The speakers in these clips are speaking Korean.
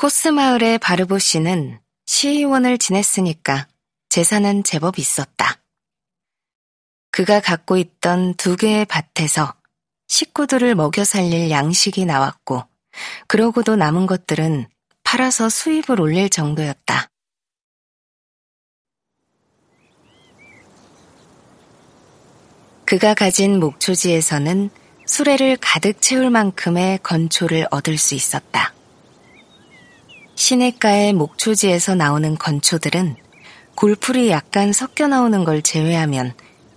코스마을의 바르보 씨는 시의원을 지냈으니까 재산은 제법 있었다. 그가 갖고 있던 두 개의 밭에서 식구들을 먹여 살릴 양식이 나왔고, 그러고도 남은 것들은 팔아서 수입을 올릴 정도였다. 그가 가진 목초지에서는 수레를 가득 채울 만큼의 건초를 얻을 수 있었다. 시냇가의 목초지에서 나오는 건초들은 골풀이 약간 섞여 나오는 걸 제외하면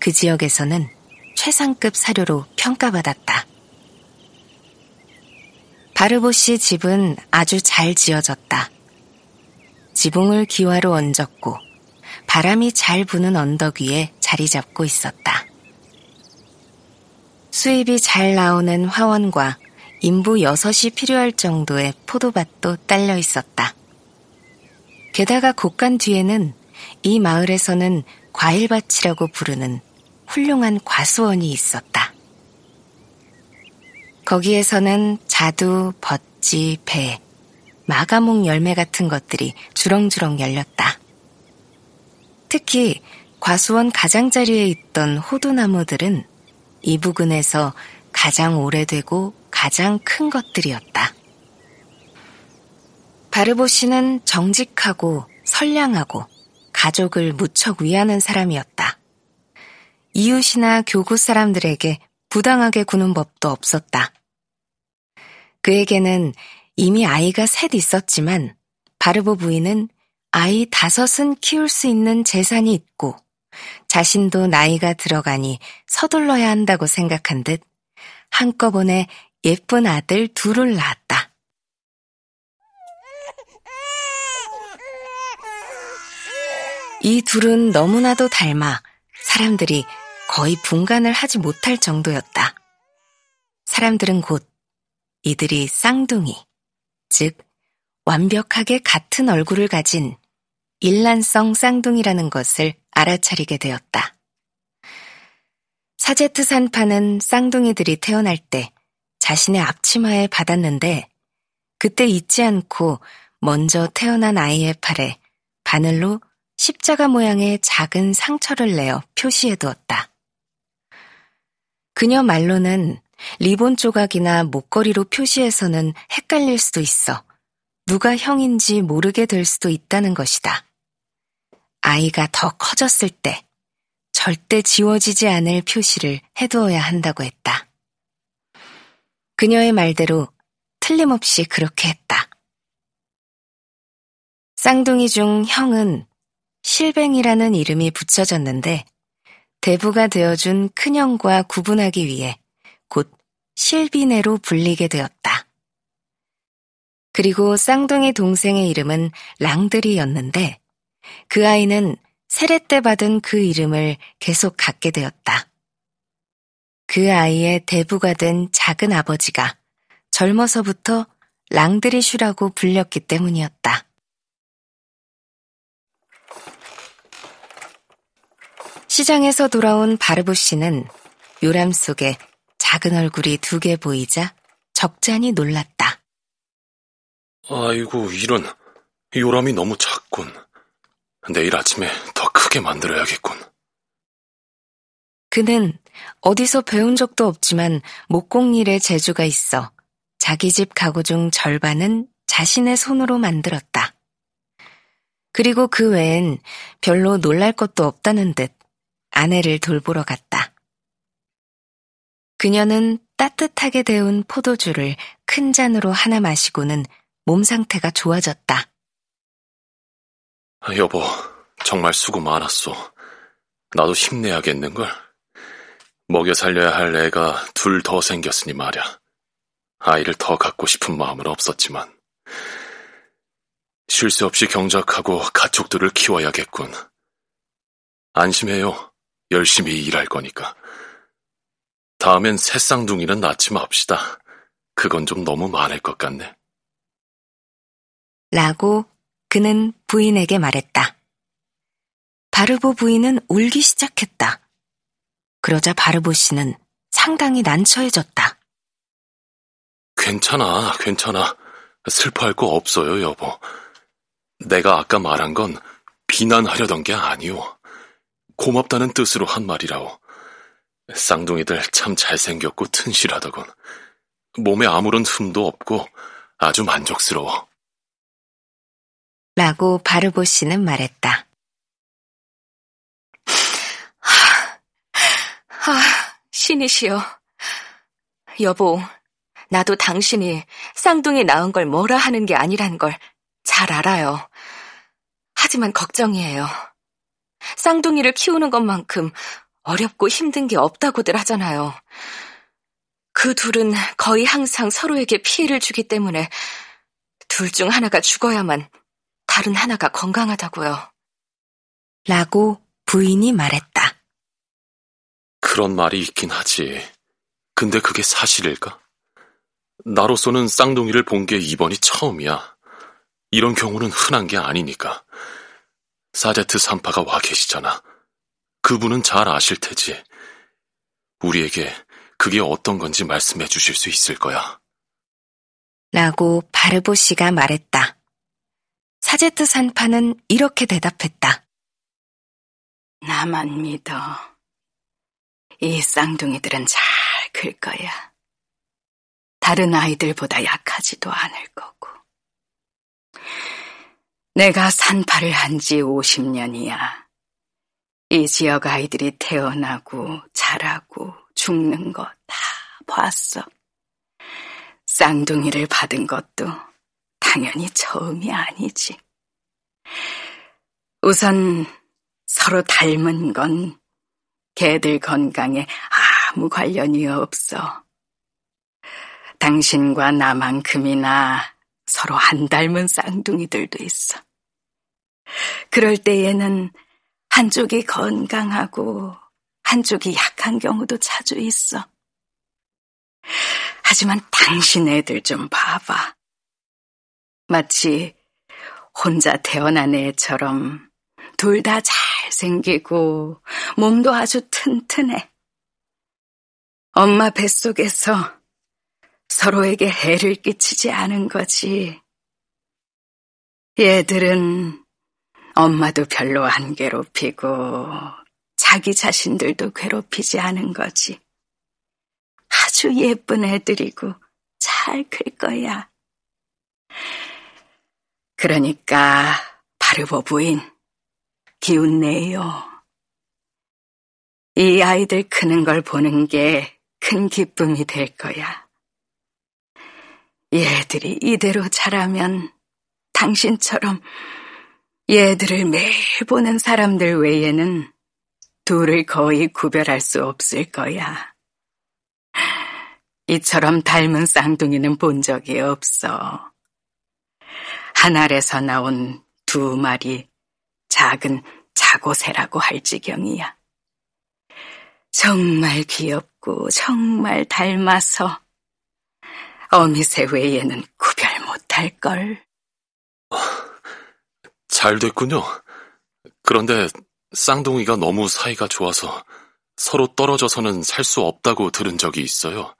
그 지역에서는 최상급 사료로 평가받았다. 바르보 씨 집은 아주 잘 지어졌다. 지붕을 기와로 얹었고 바람이 잘 부는 언덕 위에 자리 잡고 있었다. 수입이 잘 나오는 화원과 인부 여섯이 필요할 정도의 포도밭도 딸려 있었다. 게다가 곳간 뒤에는 이 마을에서는 과일밭이라고 부르는 훌륭한 과수원이 있었다. 거기에서는 자두, 버찌, 배, 마가목 열매 같은 것들이 주렁주렁 열렸다. 특히 과수원 가장자리에 있던 호두나무들은 이 부근에서 가장 오래되고 가장 큰 것들이었다. 바르보 씨는 정직하고 선량하고 가족을 무척 위하는 사람이었다. 이웃이나 교구 사람들에게 부당하게 구는 법도 없었다. 그에게는 이미 아이가 셋 있었지만 바르보 부인은 아이 다섯은 키울 수 있는 재산이 있고 자신도 나이가 들어가니 서둘러야 한다고 생각한 듯 한꺼번에 예쁜 아들 둘을 낳았다. 이 둘은 너무나도 닮아 사람들이 거의 분간을 하지 못할 정도였다. 사람들은 곧 이들이 쌍둥이, 즉 완벽하게 같은 얼굴을 가진 일란성 쌍둥이라는 것을 알아차리게 되었다. 사제트 산파는 쌍둥이들이 태어날 때 자신의 앞치마에 받았는데 그때 잊지 않고 먼저 태어난 아이의 팔에 바늘로 십자가 모양의 작은 상처를 내어 표시해 두었다. 그녀 말로는 리본 조각이나 목걸이로 표시해서는 헷갈릴 수도 있어 누가 형인지 모르게 될 수도 있다는 것이다. 아이가 더 커졌을 때 절대 지워지지 않을 표시를 해두어야 한다고 했다. 그녀의 말대로 틀림없이 그렇게 했다. 쌍둥이 중 형은 실뱅이라는 이름이 붙여졌는데 대부가 되어준 큰형과 구분하기 위해 곧 실비네로 불리게 되었다. 그리고 쌍둥이 동생의 이름은 랑드리였는데 그 아이는 세례 때 받은 그 이름을 계속 갖게 되었다. 그 아이의 대부가 된 작은 아버지가 젊어서부터 랑드리슈라고 불렸기 때문이었다. 시장에서 돌아온 바르부 씨는 요람 속에 작은 얼굴이 두 개 보이자 적잖이 놀랐다. 아이고, 이런. 요람이 너무 작군. 내일 아침에 더 크게 만들어야겠군. 그는 어디서 배운 적도 없지만 목공일에 재주가 있어 자기 집 가구 중 절반은 자신의 손으로 만들었다. 그리고 그 외엔 별로 놀랄 것도 없다는 듯 아내를 돌보러 갔다. 그녀는 따뜻하게 데운 포도주를 큰 잔으로 하나 마시고는 몸 상태가 좋아졌다. 여보, 정말 수고 많았소. 나도 힘내야겠는걸. 먹여 살려야 할 애가 둘 더 생겼으니 말야. 아이를 더 갖고 싶은 마음은 없었지만, 쉴 새 없이 경작하고 가축들을 키워야겠군. 안심해요. 열심히 일할 거니까. 다음엔 새 쌍둥이는 낳지 맙시다. 그건 좀 너무 많을 것 같네. 라고 그는 부인에게 말했다. 바르보 부인은 울기 시작했다. 그러자 바르보 씨는 상당히 난처해졌다. 괜찮아, 괜찮아. 슬퍼할 거 없어요, 여보. 내가 아까 말한 건 비난하려던 게 아니오. 고맙다는 뜻으로 한 말이라오. 쌍둥이들 참 잘생겼고 튼실하더군. 몸에 아무런 흠도 없고 아주 만족스러워. 라고 바르보 씨는 말했다. 하, 신이시여. 여보, 나도 당신이 쌍둥이 낳은 걸 뭐라 하는 게 아니란 걸 잘 알아요. 하지만 걱정이에요. 쌍둥이를 키우는 것만큼 어렵고 힘든 게 없다고들 하잖아요. 그 둘은 거의 항상 서로에게 피해를 주기 때문에 둘 중 하나가 죽어야만 다른 하나가 건강하다고요. 라고 부인이 말했다. 그런 말이 있긴 하지. 근데 그게 사실일까? 나로서는 쌍둥이를 본 게 이번이 처음이야. 이런 경우는 흔한 게 아니니까. 사제트 산파가 와 계시잖아. 그분은 잘 아실 테지. 우리에게 그게 어떤 건지 말씀해 주실 수 있을 거야. 라고 바르보 씨가 말했다. 사제트 산파는 이렇게 대답했다. 나만 믿어. 이 쌍둥이들은 잘 클 거야. 다른 아이들보다 약하지도 않을 거고. 내가 산파를 한 지 50년이야. 이 지역 아이들이 태어나고 자라고 죽는 거 다 봤어. 쌍둥이를 받은 것도 당연히 처음이 아니지. 우선 서로 닮은 건 개들 건강에 아무 관련이 없어. 당신과 나만큼이나 서로 안 닮은 쌍둥이들도 있어. 그럴 때에는 한쪽이 건강하고 한쪽이 약한 경우도 자주 있어. 하지만 당신 애들 좀 봐봐. 마치 혼자 태어난 애처럼 둘 다 잘생기고 몸도 아주 튼튼해. 엄마 뱃속에서 서로에게 해를 끼치지 않은 거지. 얘들은 엄마도 별로 안 괴롭히고 자기 자신들도 괴롭히지 않은 거지. 아주 예쁜 애들이고 잘 클 거야. 그러니까 바르보 부인 기운 내요. 이 아이들 크는 걸 보는 게 큰 기쁨이 될 거야. 얘들이 이대로 자라면 당신처럼 얘들을 매일 보는 사람들 외에는 둘을 거의 구별할 수 없을 거야. 이처럼 닮은 쌍둥이는 본 적이 없어. 한 알에서 나온 두 마리 작은 자고새라고 할 지경이야. 정말 귀엽고 정말 닮아서 어미새 외에는 구별 못할걸. 잘 됐군요. 그런데 쌍둥이가 너무 사이가 좋아서 서로 떨어져서는 살 수 없다고 들은 적이 있어요.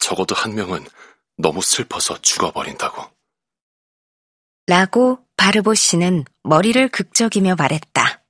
적어도 한 명은 너무 슬퍼서 죽어버린다고. 라고 바르보 씨는 머리를 극적이며 말했다.